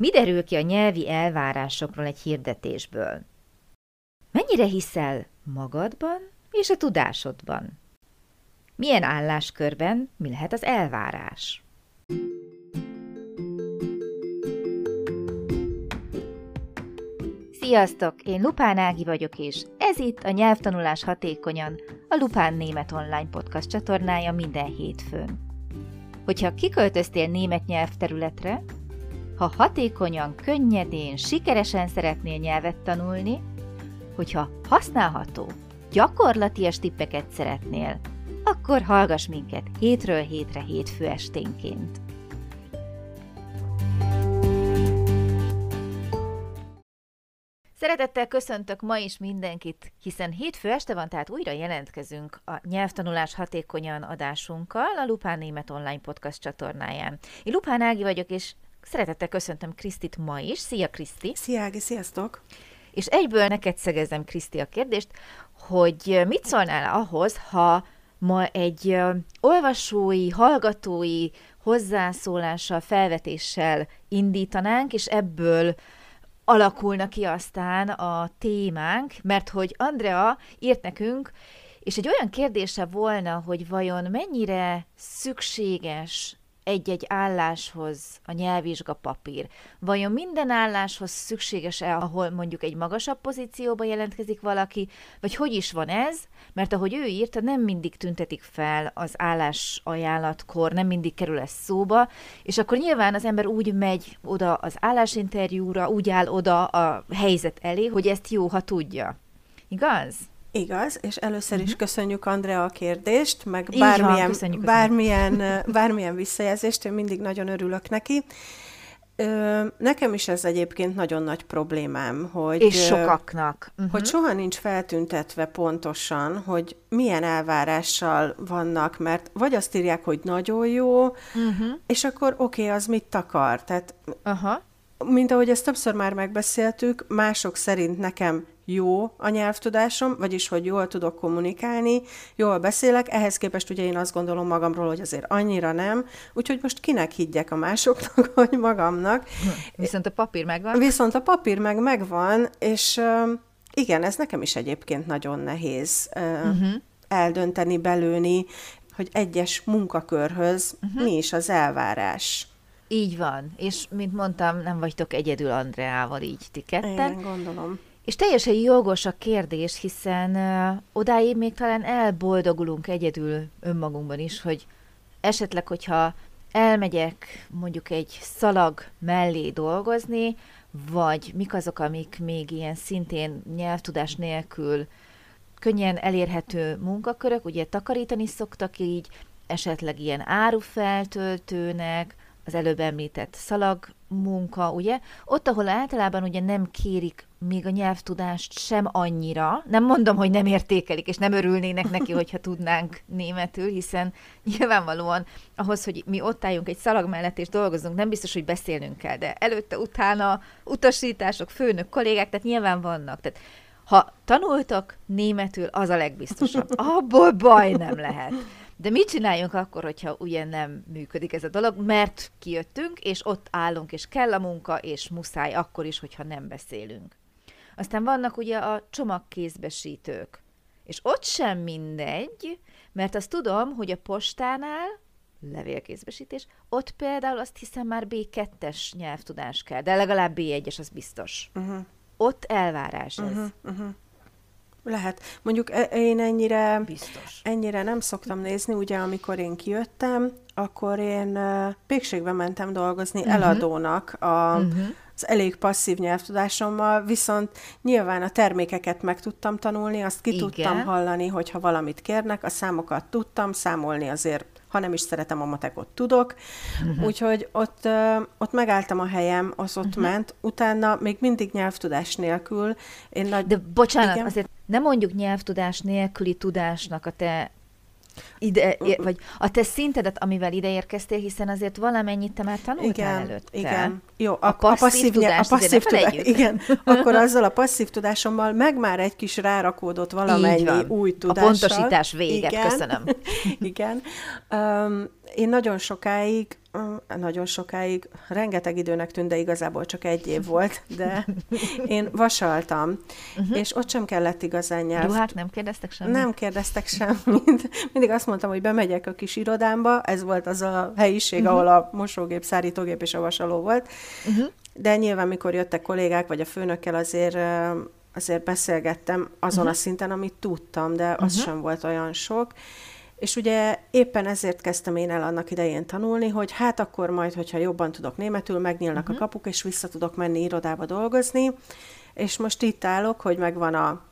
Mi derül ki a nyelvi elvárásokról egy hirdetésből? Mennyire hiszel magadban és a tudásodban? Milyen álláskörben mi lehet az elvárás? Sziasztok! Én Lupán Ági vagyok, és ez itt a Nyelvtanulás Hatékonyan, a Lupán Német Online Podcast csatornája minden hétfőn. Hogyha kiköltöztél német nyelvterületre, ha hatékonyan, könnyedén, sikeresen szeretnél nyelvet tanulni, hogyha használható, gyakorlatias tippeket szeretnél, akkor hallgass minket hétről hétre hétfő esténként. Szeretettel köszöntök ma is mindenkit, hiszen hétfő este van, tehát újra jelentkezünk a Nyelvtanulás hatékonyan adásunkkal a Lupán Német Online Podcast csatornáján. Én Lupán Ági vagyok, és szeretettel köszöntöm Krisztit ma is. Szia Kriszti! Szia Ági, sziasztok! És egyből neked szegezem, Kriszti, a kérdést, hogy mit szólnál ahhoz, ha ma egy olvasói, hallgatói hozzászólással, felvetéssel indítanánk, és ebből alakulna ki aztán a témánk, mert hogy Andrea írt nekünk, és egy olyan kérdése volna, hogy vajon mennyire szükséges egy-egy álláshoz a nyelvvizsga papír. Vajon minden álláshoz szükséges-e, ahol mondjuk egy magasabb pozícióba jelentkezik valaki, vagy hogy is van ez? Mert ahogy ő írta, nem mindig tüntetik fel az állás ajánlatkor, nem mindig kerül ez szóba, és akkor nyilván az ember úgy megy oda az állásinterjúra, úgy áll oda a helyzet elé, hogy ezt jó, ha tudja. Igaz? Igaz, és először is mhm. köszönjük Andrea a kérdést, meg Így bármilyen, van, bármilyen, bármilyen visszajelzést, én mindig nagyon örülök neki. Nekem is ez egyébként nagyon nagy problémám, hogy... És sokaknak. Uh-huh. Hogy soha nincs feltüntetve pontosan, hogy milyen elvárással vannak, mert vagy azt írják, hogy nagyon jó, uh-huh. és akkor oké, okay, az mit akar? Tehát, uh-huh. mint ahogy ezt többször már megbeszéltük, mások szerint nekem jó a nyelvtudásom, vagyis hogy jól tudok kommunikálni, jól beszélek, ehhez képest ugye én azt gondolom magamról, hogy azért annyira nem, úgyhogy most kinek higgyek a másoknak, vagy magamnak. Viszont a papír megvan. Viszont a papír meg megvan, és igen, ez nekem is egyébként nagyon nehéz uh-huh. eldönteni, belőni, hogy egyes munkakörhöz uh-huh. mi is az elvárás. Így van, és mint mondtam, nem vagytok egyedül Andreával így ti ketten. Igen, gondolom. És teljesen jogos a kérdés, hiszen uh, odáig még talán elboldogulunk egyedül önmagunkban is, hogy esetleg, hogyha elmegyek mondjuk egy szalag mellé dolgozni, vagy mik azok, amik még ilyen szintén nyelvtudás nélkül könnyen elérhető munkakörök, ugye takarítani szoktak így, esetleg ilyen árufeltöltőnek, az előbb említett szalag munka, ugye? Ott, ahol általában ugye nem kérik még a nyelvtudást sem annyira, nem mondom, hogy nem értékelik, és nem örülnének neki, hogyha tudnánk németül, hiszen nyilvánvalóan ahhoz, hogy mi ott álljunk egy szalag mellett és dolgozunk, nem biztos, hogy beszélnünk kell, de előtte, utána utasítások, főnök, kollégák, tehát nyilván vannak. Tehát ha tanultak németül, az a legbiztosabb. Abból baj nem lehet. De mit csináljunk akkor, hogyha ugye nem működik ez a dolog, mert kijöttünk, és ott állunk, és kell a munka, és muszáj akkor is, hogyha nem beszélünk. Aztán vannak ugye a csomagkézbesítők. És ott sem mindegy, mert azt tudom, hogy a postánál levélkézbesítés, ott például azt hiszem már B2-es nyelvtudás kell, de legalább B1-es, az biztos. Uh-huh. Ott elvárás ez. Uh-huh, uh-huh. Lehet. Mondjuk e, én ennyire, Biztos. ennyire nem szoktam nézni, ugye amikor én kijöttem, akkor én pékségbe mentem dolgozni uh-huh. eladónak a, uh-huh. az elég passzív nyelvtudásommal, viszont nyilván a termékeket meg tudtam tanulni, azt ki Igen. tudtam hallani, hogyha valamit kérnek, a számokat tudtam, számolni azért ha nem is szeretem a matekot, tudok. Uh-huh. Úgyhogy ott, ott megálltam a helyem, az ott uh-huh. ment. Utána még mindig nyelvtudás nélkül. Én nagy... De bocsánat, Igen? azért nem mondjuk nyelvtudás nélküli tudásnak a te ide, vagy a te szintedet, amivel ide érkeztél, hiszen azért valamennyit te már tanultál igen, előtte. Igen, jó, a, a passzív, a passzív tudást, a passzív tudás, igen, akkor azzal a passzív tudásommal meg már egy kis rárakódott valamennyi új tudással. A pontosítás véget, igen, köszönöm. igen, um, én nagyon sokáig, nagyon sokáig, rengeteg időnek tűnt, de igazából csak egy év volt, de én vasaltam, uh-huh. és ott sem kellett igazán nyelv. Ruhát nem kérdeztek semmit? Nem kérdeztek semmit. Mindig azt mondtam, hogy bemegyek a kis irodámba, ez volt az a helyiség, uh-huh. ahol a mosógép, szárítógép és a vasaló volt, uh-huh. de nyilván, mikor jöttek kollégák, vagy a főnökkel azért azért beszélgettem azon uh-huh. a szinten, amit tudtam, de az uh-huh. sem volt olyan sok. És ugye éppen ezért kezdtem én el annak idején tanulni, hogy hát akkor majd, hogyha jobban tudok németül, megnyílnak uh-huh. a kapuk, és vissza tudok menni irodába dolgozni. És most itt állok, hogy megvan a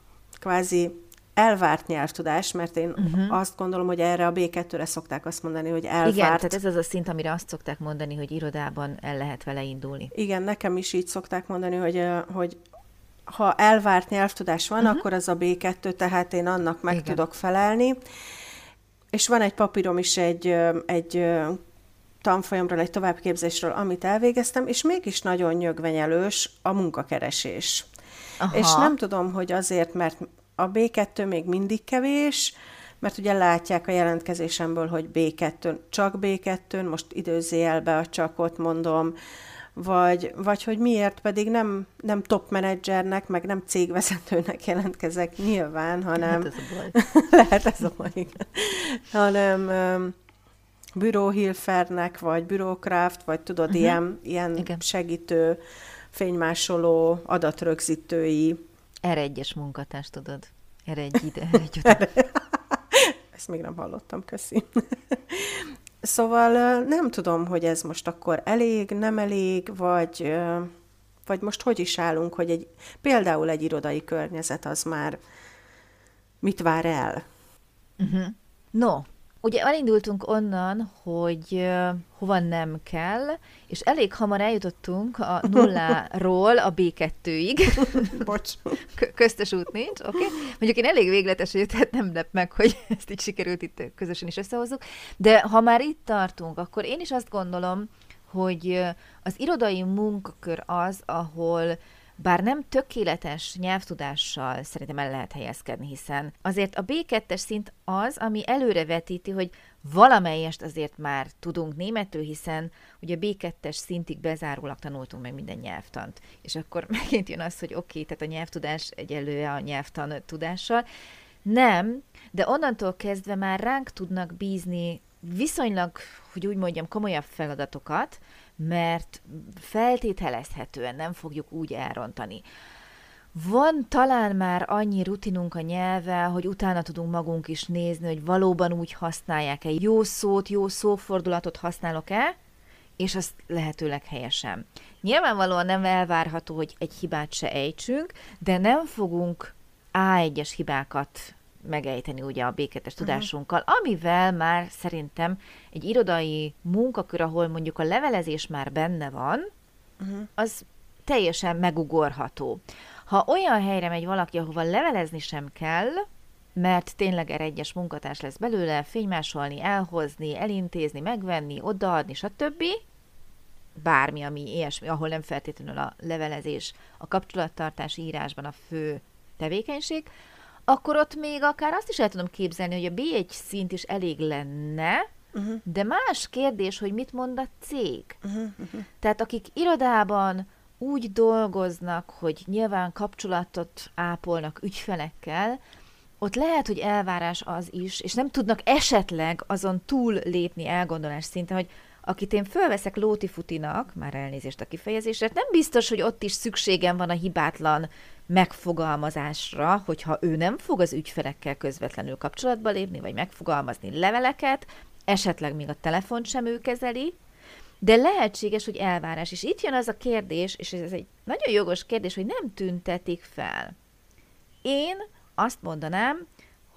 kvázi elvárt nyelvtudás, mert én uh-huh. azt gondolom, hogy erre a B2-re szokták azt mondani, hogy elvárt. Igen, tehát ez az a szint, amire azt szokták mondani, hogy irodában el lehet vele indulni. Igen, nekem is így szokták mondani, hogy, hogy ha elvárt nyelvtudás van, uh-huh. akkor az a B2, tehát én annak meg Igen. tudok felelni. És van egy papírom is egy, egy tanfolyamról, egy továbbképzésről, amit elvégeztem, és mégis nagyon nyögvenyelős a munkakeresés. Aha. És nem tudom, hogy azért, mert a B2 még mindig kevés, mert ugye látják a jelentkezésemből, hogy B2, csak B2, most időzélbe a csakot mondom, vagy, vagy hogy miért pedig nem, nem top menedzsernek, meg nem cégvezetőnek jelentkezek nyilván, hanem... Lehet ez a baj. lehet ez a baj, igen. hanem um, büróhilfernek, vagy bürokraft, vagy tudod, uh-huh. ilyen, ilyen igen. segítő, fénymásoló, adatrögzítői. Erre egyes munkatárs, tudod. Erre egy ide, egy. Ezt még nem hallottam, köszi. Szóval nem tudom, hogy ez most akkor elég, nem elég, vagy, vagy most hogy is állunk, hogy egy, például egy irodai környezet az már mit vár el? Uh-huh. No, Ugye elindultunk onnan, hogy hova nem kell, és elég hamar eljutottunk a nulláról a B2-ig. Bocs. Köztes út nincs, oké? Okay? Mondjuk én elég végletes vagyok, tehát nem lep meg, hogy ezt így sikerült itt közösen is összehozzuk. De ha már itt tartunk, akkor én is azt gondolom, hogy az irodai munkakör az, ahol bár nem tökéletes nyelvtudással szerintem el lehet helyezkedni, hiszen azért a B2-es szint az, ami előrevetíti, hogy valamelyest azért már tudunk németül, hiszen ugye a B2-es szintig bezárólag tanultunk meg minden nyelvtant. És akkor megint jön az, hogy oké, okay, tehát a nyelvtudás egyelőre a nyelvtan tudással. Nem, de onnantól kezdve már ránk tudnak bízni viszonylag, hogy úgy mondjam, komolyabb feladatokat, mert feltételezhetően nem fogjuk úgy elrontani. Van talán már annyi rutinunk a nyelvvel, hogy utána tudunk magunk is nézni, hogy valóban úgy használják-e, jó szót, jó szófordulatot használok-e, és azt lehetőleg helyesen. Nyilvánvalóan nem elvárható, hogy egy hibát se ejtsünk, de nem fogunk A1-es hibákat megejteni ugye a béketes uh-huh. tudásunkkal, amivel már szerintem egy irodai munkakör, ahol mondjuk a levelezés már benne van, uh-huh. az teljesen megugorható. Ha olyan helyre megy valaki, ahova levelezni sem kell, mert tényleg egyes munkatárs lesz belőle, fénymásolni, elhozni, elintézni, megvenni, odaadni, stb., bármi, ami ilyesmi, ahol nem feltétlenül a levelezés, a kapcsolattartás írásban a fő tevékenység, akkor ott még akár azt is el tudom képzelni, hogy a B1 szint is elég lenne, uh-huh. de más kérdés, hogy mit mond a cég. Uh-huh, uh-huh. Tehát akik irodában úgy dolgoznak, hogy nyilván kapcsolatot ápolnak ügyfelekkel, ott lehet, hogy elvárás az is, és nem tudnak esetleg azon túl lépni elgondolás szinten, hogy akit én fölveszek lótifutinak, már elnézést a kifejezésre, nem biztos, hogy ott is szükségem van a hibátlan megfogalmazásra, hogyha ő nem fog az ügyfelekkel közvetlenül kapcsolatba lépni, vagy megfogalmazni leveleket, esetleg még a telefont sem ő kezeli, de lehetséges, hogy elvárás. És itt jön az a kérdés, és ez egy nagyon jogos kérdés, hogy nem tüntetik fel. Én azt mondanám,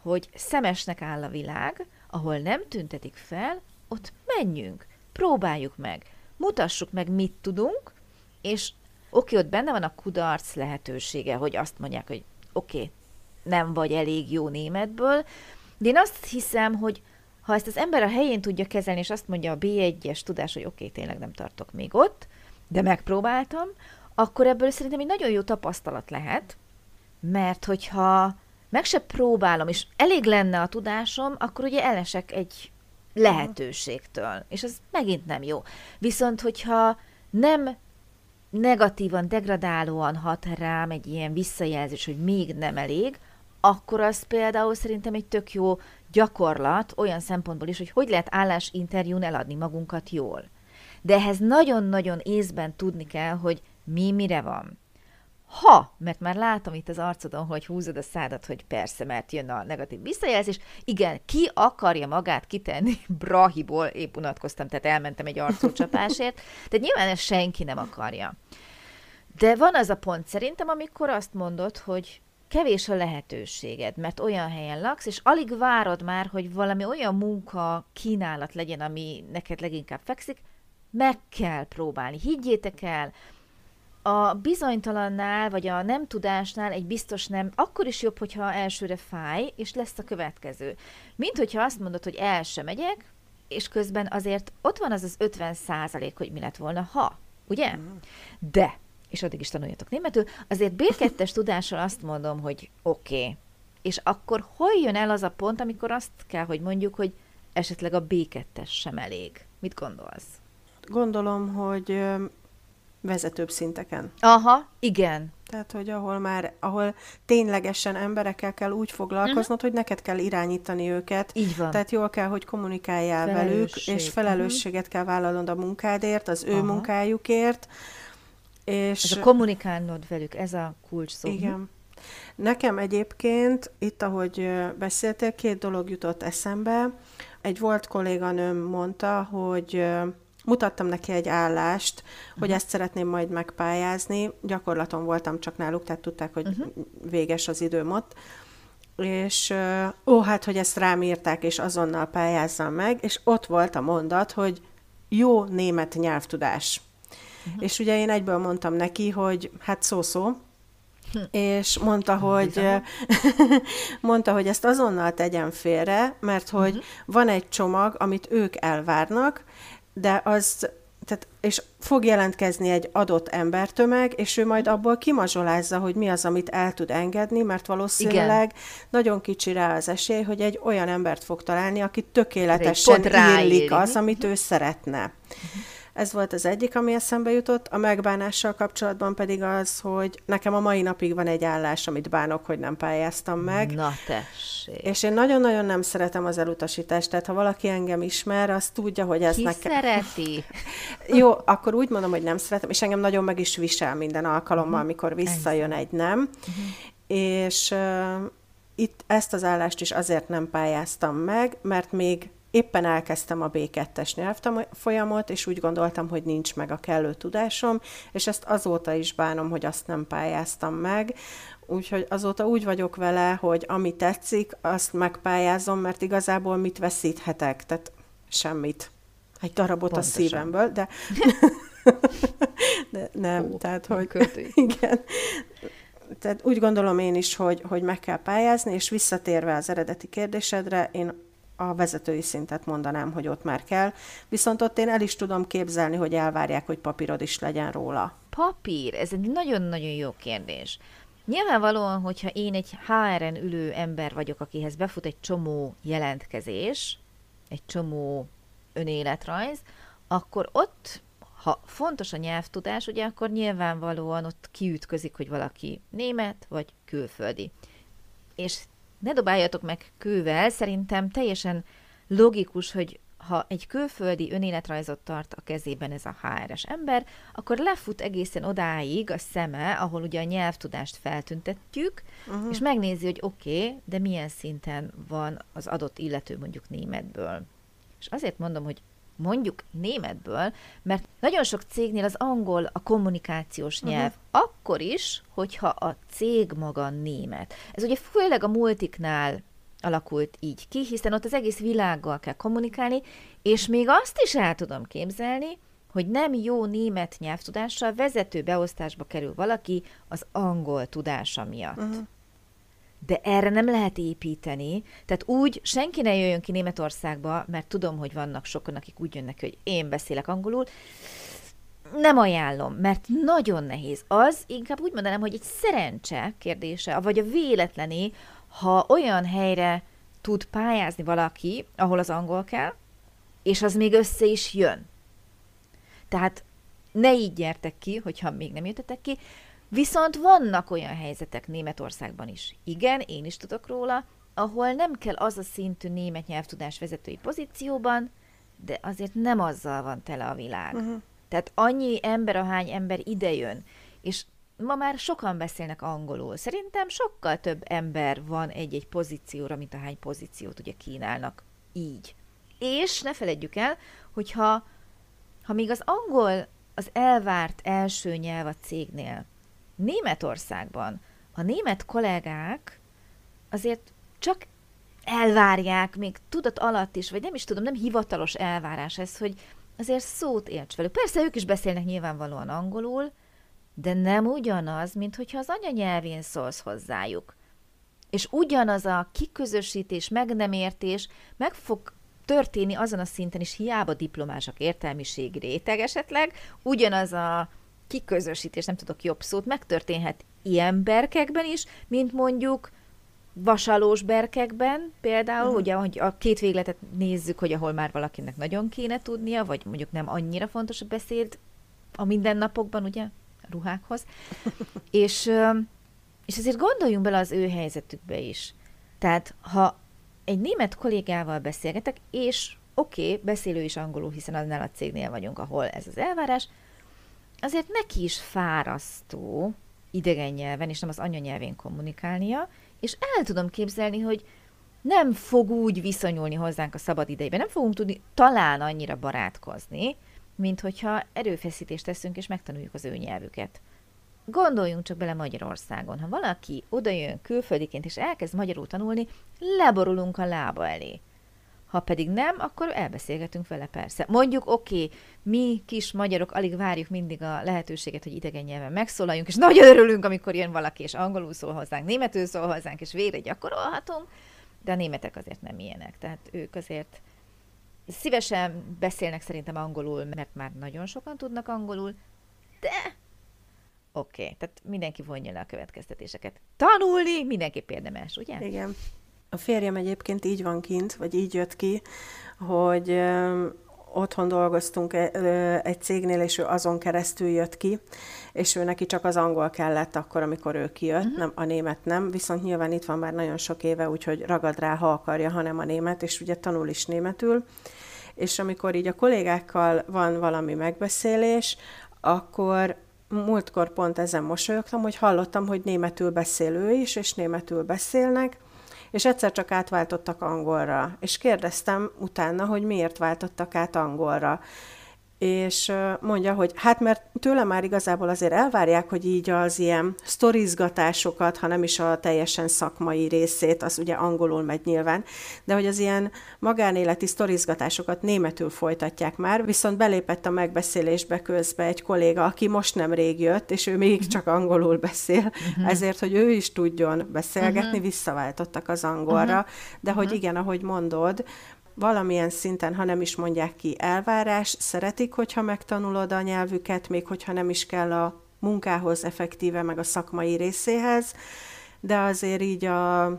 hogy szemesnek áll a világ, ahol nem tüntetik fel, ott menjünk, próbáljuk meg, mutassuk meg, mit tudunk, és oké, ott benne van a kudarc lehetősége, hogy azt mondják, hogy oké, nem vagy elég jó németből, de én azt hiszem, hogy ha ezt az ember a helyén tudja kezelni, és azt mondja a B1-es tudás, hogy oké, tényleg nem tartok még ott, de megpróbáltam, akkor ebből szerintem egy nagyon jó tapasztalat lehet, mert hogyha meg se próbálom, és elég lenne a tudásom, akkor ugye elesek egy lehetőségtől. És ez megint nem jó. Viszont, hogyha nem negatívan, degradálóan hat rám egy ilyen visszajelzés, hogy még nem elég, akkor az például szerintem egy tök jó gyakorlat olyan szempontból is, hogy hogy lehet állásinterjún eladni magunkat jól. De ehhez nagyon-nagyon észben tudni kell, hogy mi mire van. Ha, mert már látom itt az arcodon, hogy húzod a szádat, hogy persze, mert jön a negatív visszajelzés. Igen, ki akarja magát kitenni Brahiból, épp unatkoztam, tehát elmentem egy arcócsapásért, tehát nyilván ezt senki nem akarja. De van az a pont szerintem, amikor azt mondod, hogy kevés a lehetőséged, mert olyan helyen laksz, és alig várod már, hogy valami olyan munka kínálat legyen, ami neked leginkább fekszik, meg kell próbálni. Higgyétek el, a bizonytalannál, vagy a nem tudásnál egy biztos nem, akkor is jobb, hogyha elsőre fáj, és lesz a következő. Mint hogyha azt mondod, hogy el sem megyek, és közben azért ott van az az 50 százalék, hogy mi lett volna, ha, ugye? Mm. De, és addig is tanuljatok németül, azért B2-es tudással azt mondom, hogy oké, okay. és akkor hol jön el az a pont, amikor azt kell, hogy mondjuk, hogy esetleg a B2-es sem elég. Mit gondolsz? Gondolom, hogy vezetőbb szinteken. Aha, igen. Tehát, hogy ahol már, ahol ténylegesen emberekkel kell úgy foglalkoznod, uh-huh. hogy neked kell irányítani őket. Így van. Tehát jól kell, hogy kommunikáljál velük, és felelősséget uh-huh. kell vállalnod a munkádért, az ő Aha. munkájukért. És... Ez a kommunikálnod velük, ez a kulcs szó. Igen. Nekem egyébként, itt ahogy beszéltél, két dolog jutott eszembe. Egy volt kolléganőm mondta, hogy mutattam neki egy állást, hogy uh-huh. ezt szeretném majd megpályázni. Gyakorlaton voltam csak náluk, tehát tudták, hogy uh-huh. véges az időm ott. És ó, hát, hogy ezt rám írták, és azonnal pályázzam meg, és ott volt a mondat, hogy jó német nyelvtudás. Uh-huh. És ugye én egyből mondtam neki, hogy hát szó-szó, hm. és mondta, hogy mondta, hogy ezt azonnal tegyen félre, mert hogy uh-huh. van egy csomag, amit ők elvárnak, de az, tehát, és fog jelentkezni egy adott embertömeg, és ő majd abból kimazsolázza, hogy mi az, amit el tud engedni, mert valószínűleg Igen. nagyon kicsi rá az esély, hogy egy olyan embert fog találni, aki tökéletesen illik az, amit ő szeretne. Uh-huh. Ez volt az egyik, ami eszembe jutott. A megbánással kapcsolatban pedig az, hogy nekem a mai napig van egy állás, amit bánok, hogy nem pályáztam meg. Na tessék. És én nagyon-nagyon nem szeretem az elutasítást, tehát ha valaki engem ismer, az tudja, hogy ez Ki nekem... szereti? Jó, akkor úgy mondom, hogy nem szeretem, és engem nagyon meg is visel minden alkalommal, uh-huh. amikor visszajön egy nem. Uh-huh. És uh, itt ezt az állást is azért nem pályáztam meg, mert még éppen elkezdtem a B2-es nyelvfolyamot, és úgy gondoltam, hogy nincs meg a kellő tudásom, és ezt azóta is bánom, hogy azt nem pályáztam meg. Úgyhogy azóta úgy vagyok vele, hogy ami tetszik, azt megpályázom, mert igazából mit veszíthetek? Tehát semmit. Egy darabot Pontosan. a szívemből, de, de nem, Ó, tehát hogy igen. Tehát úgy gondolom én is, hogy, hogy meg kell pályázni, és visszatérve az eredeti kérdésedre, én a vezetői szintet mondanám, hogy ott már kell. Viszont ott én el is tudom képzelni, hogy elvárják, hogy papírod is legyen róla. Papír? Ez egy nagyon-nagyon jó kérdés. Nyilvánvalóan, hogyha én egy HR-en ülő ember vagyok, akihez befut egy csomó jelentkezés, egy csomó önéletrajz, akkor ott, ha fontos a nyelvtudás, ugye akkor nyilvánvalóan ott kiütközik, hogy valaki német vagy külföldi. És ne dobáljatok meg kővel, szerintem teljesen logikus, hogy ha egy külföldi önéletrajzot tart a kezében ez a HRS ember, akkor lefut egészen odáig a szeme, ahol ugye a nyelvtudást feltüntetjük, uh-huh. és megnézi, hogy oké, okay, de milyen szinten van az adott illető mondjuk németből. És azért mondom, hogy mondjuk németből, mert nagyon sok cégnél az angol a kommunikációs nyelv, uh-huh. akkor is, hogyha a cég maga német. Ez ugye főleg a multiknál alakult így ki, hiszen ott az egész világgal kell kommunikálni, és még azt is el tudom képzelni, hogy nem jó német nyelvtudással vezető beosztásba kerül valaki az angol tudása miatt. Uh-huh de erre nem lehet építeni. Tehát úgy senki ne jöjjön ki Németországba, mert tudom, hogy vannak sokan, akik úgy jönnek, hogy én beszélek angolul, nem ajánlom, mert nagyon nehéz. Az inkább úgy mondanám, hogy egy szerencse kérdése, vagy a véletleni, ha olyan helyre tud pályázni valaki, ahol az angol kell, És az még össze is jön. Tehát ne így gyertek ki, hogyha még nem jöttetek ki. Viszont vannak olyan helyzetek Németországban is. Igen, én is tudok róla, ahol nem kell az a szintű német nyelvtudás vezetői pozícióban, de azért nem azzal van tele a világ. Uh-huh. Tehát annyi ember, ahány ember idejön, és ma már sokan beszélnek angolul. Szerintem sokkal több ember van egy-egy pozícióra, mint ahány pozíciót ugye kínálnak így. És ne feledjük el, hogyha ha még az angol az elvárt első nyelv a cégnél, Németországban a német kollégák azért csak elvárják, még tudat alatt is, vagy nem is tudom, nem hivatalos elvárás ez, hogy azért szót érts velük. Persze ők is beszélnek nyilvánvalóan angolul, de nem ugyanaz, mint hogyha az anyanyelvén szólsz hozzájuk. És ugyanaz a kiközösítés, meg nem értés meg fog történni azon a szinten is, hiába diplomások értelmiség réteg esetleg, ugyanaz a kiközösítés, nem tudok jobb szót, megtörténhet ilyen berkekben is, mint mondjuk vasalós berkekben például, uh-huh. ugye, hogy a két végletet nézzük, hogy ahol már valakinek nagyon kéne tudnia, vagy mondjuk nem annyira fontos a beszéd a mindennapokban, ugye, a ruhákhoz. és, és azért gondoljunk bele az ő helyzetükbe is. Tehát, ha egy német kollégával beszélgetek, és oké, okay, beszélő is angolul, hiszen annál a cégnél vagyunk, ahol ez az elvárás, azért neki is fárasztó idegen nyelven, és nem az anyanyelvén kommunikálnia, és el tudom képzelni, hogy nem fog úgy viszonyulni hozzánk a szabad idejében, nem fogunk tudni talán annyira barátkozni, mint hogyha erőfeszítést teszünk és megtanuljuk az ő nyelvüket. Gondoljunk csak bele Magyarországon. Ha valaki odajön külföldiként és elkezd magyarul tanulni, leborulunk a lába elé. Ha pedig nem, akkor elbeszélgetünk vele persze. Mondjuk, oké, okay, mi kis magyarok alig várjuk mindig a lehetőséget, hogy idegen nyelven megszólaljunk, és nagyon örülünk, amikor jön valaki, és angolul szól hozzánk, németül szól hozzánk, és végre gyakorolhatunk, de a németek azért nem ilyenek. Tehát ők azért szívesen beszélnek szerintem angolul, mert már nagyon sokan tudnak angolul, de oké, okay, tehát mindenki vonja le a következtetéseket. Tanulni mindenképp érdemes, ugye? Igen. A férjem egyébként így van kint, vagy így jött ki, hogy otthon dolgoztunk egy cégnél, és ő azon keresztül jött ki, és ő neki csak az angol kellett akkor, amikor ő kijött, uh-huh. nem, a német nem, viszont nyilván itt van már nagyon sok éve, úgyhogy ragad rá, ha akarja, hanem a német, és ugye tanul is németül, és amikor így a kollégákkal van valami megbeszélés, akkor múltkor pont ezen mosolyogtam, hogy hallottam, hogy németül beszél ő is, és németül beszélnek, és egyszer csak átváltottak angolra, és kérdeztem utána, hogy miért váltottak át angolra és mondja, hogy hát mert tőle már igazából azért elvárják, hogy így az ilyen sztorizgatásokat, ha nem is a teljesen szakmai részét, az ugye angolul megy nyilván, de hogy az ilyen magánéleti sztorizgatásokat németül folytatják már, viszont belépett a megbeszélésbe közbe egy kolléga, aki most nem rég jött, és ő még csak angolul beszél, uh-huh. ezért, hogy ő is tudjon beszélgetni, uh-huh. visszaváltottak az angolra, uh-huh. de hogy igen, ahogy mondod, valamilyen szinten, ha nem is mondják ki elvárás, szeretik, hogyha megtanulod a nyelvüket, még hogyha nem is kell a munkához effektíve, meg a szakmai részéhez, de azért így a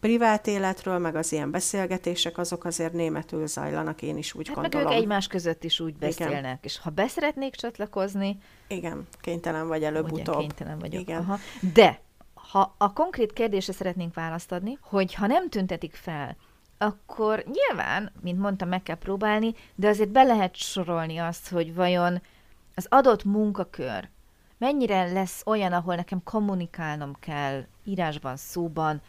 privát életről, meg az ilyen beszélgetések, azok azért németül zajlanak, én is úgy hát gondolom. Meg ők egymás között is úgy beszélnek, Igen. és ha beszeretnék csatlakozni... Igen, kénytelen vagy előbb-utóbb. kénytelen vagyok. Igen. Aha. De, ha a konkrét kérdésre szeretnénk választ adni, hogy ha nem tüntetik fel akkor nyilván, mint mondtam, meg kell próbálni, de azért be lehet sorolni azt, hogy vajon az adott munkakör mennyire lesz olyan, ahol nekem kommunikálnom kell írásban, szóban,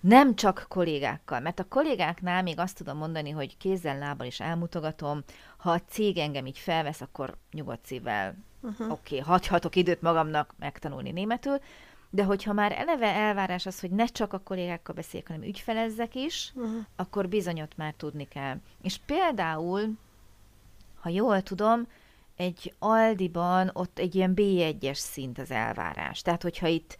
nem csak kollégákkal, mert a kollégáknál még azt tudom mondani, hogy kézzel, lábbal is elmutogatom, ha a cég engem így felvesz, akkor nyugodt szívvel, uh-huh. oké, okay, hagyhatok időt magamnak megtanulni németül, de hogyha már eleve elvárás az, hogy ne csak a kollégákkal beszéljek, hanem ügyfelezzek is, uh-huh. akkor bizonyot már tudni kell. És például, ha jól tudom, egy Aldiban ott egy ilyen B1-es szint az elvárás. Tehát, hogyha itt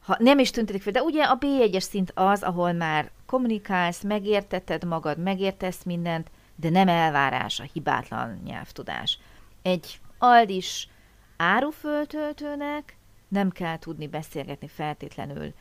ha nem is tüntetik fel, de ugye a B1-es szint az, ahol már kommunikálsz, megértetted magad, megértesz mindent, de nem elvárás a hibátlan nyelvtudás. Egy Aldis áruföltöltőnek nem kell tudni beszélgetni feltétlenül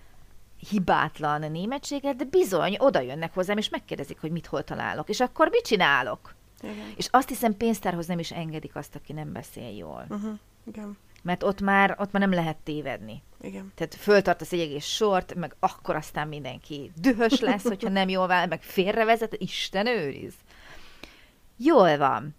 hibátlan németséget, de bizony oda jönnek hozzám, és megkérdezik, hogy mit hol találok. És akkor mit csinálok? Igen. És azt hiszem pénztárhoz nem is engedik azt, aki nem beszél jól. Uh-huh. Igen. Mert ott már, ott már nem lehet tévedni. Igen. Tehát föltartasz egy egész sort, meg akkor aztán mindenki dühös lesz, hogyha nem jól vált, meg félrevezet, Isten őriz. Jól van.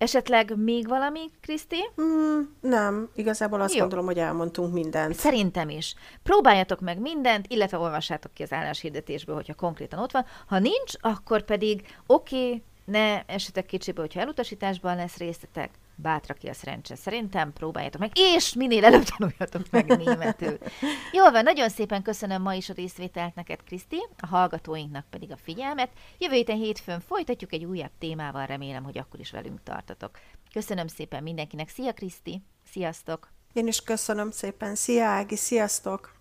Esetleg még valami, Kriszti? Mm, nem, igazából azt Jó. gondolom, hogy elmondtunk mindent. Szerintem is. Próbáljatok meg mindent, illetve olvassátok ki az álláshirdetésből, hogyha konkrétan ott van. Ha nincs, akkor pedig oké, okay, ne esetek kicsibe, hogyha elutasításban lesz részletek, bátra ki a szerencse. Szerintem próbáljátok meg, és minél előbb tanuljatok meg németül. Jól van, nagyon szépen köszönöm ma is a részvételt neked, Kriszti, a hallgatóinknak pedig a figyelmet. Jövő héten hétfőn folytatjuk egy újabb témával, remélem, hogy akkor is velünk tartatok. Köszönöm szépen mindenkinek, szia Kriszti, sziasztok! Én is köszönöm szépen, szia Ági, sziasztok!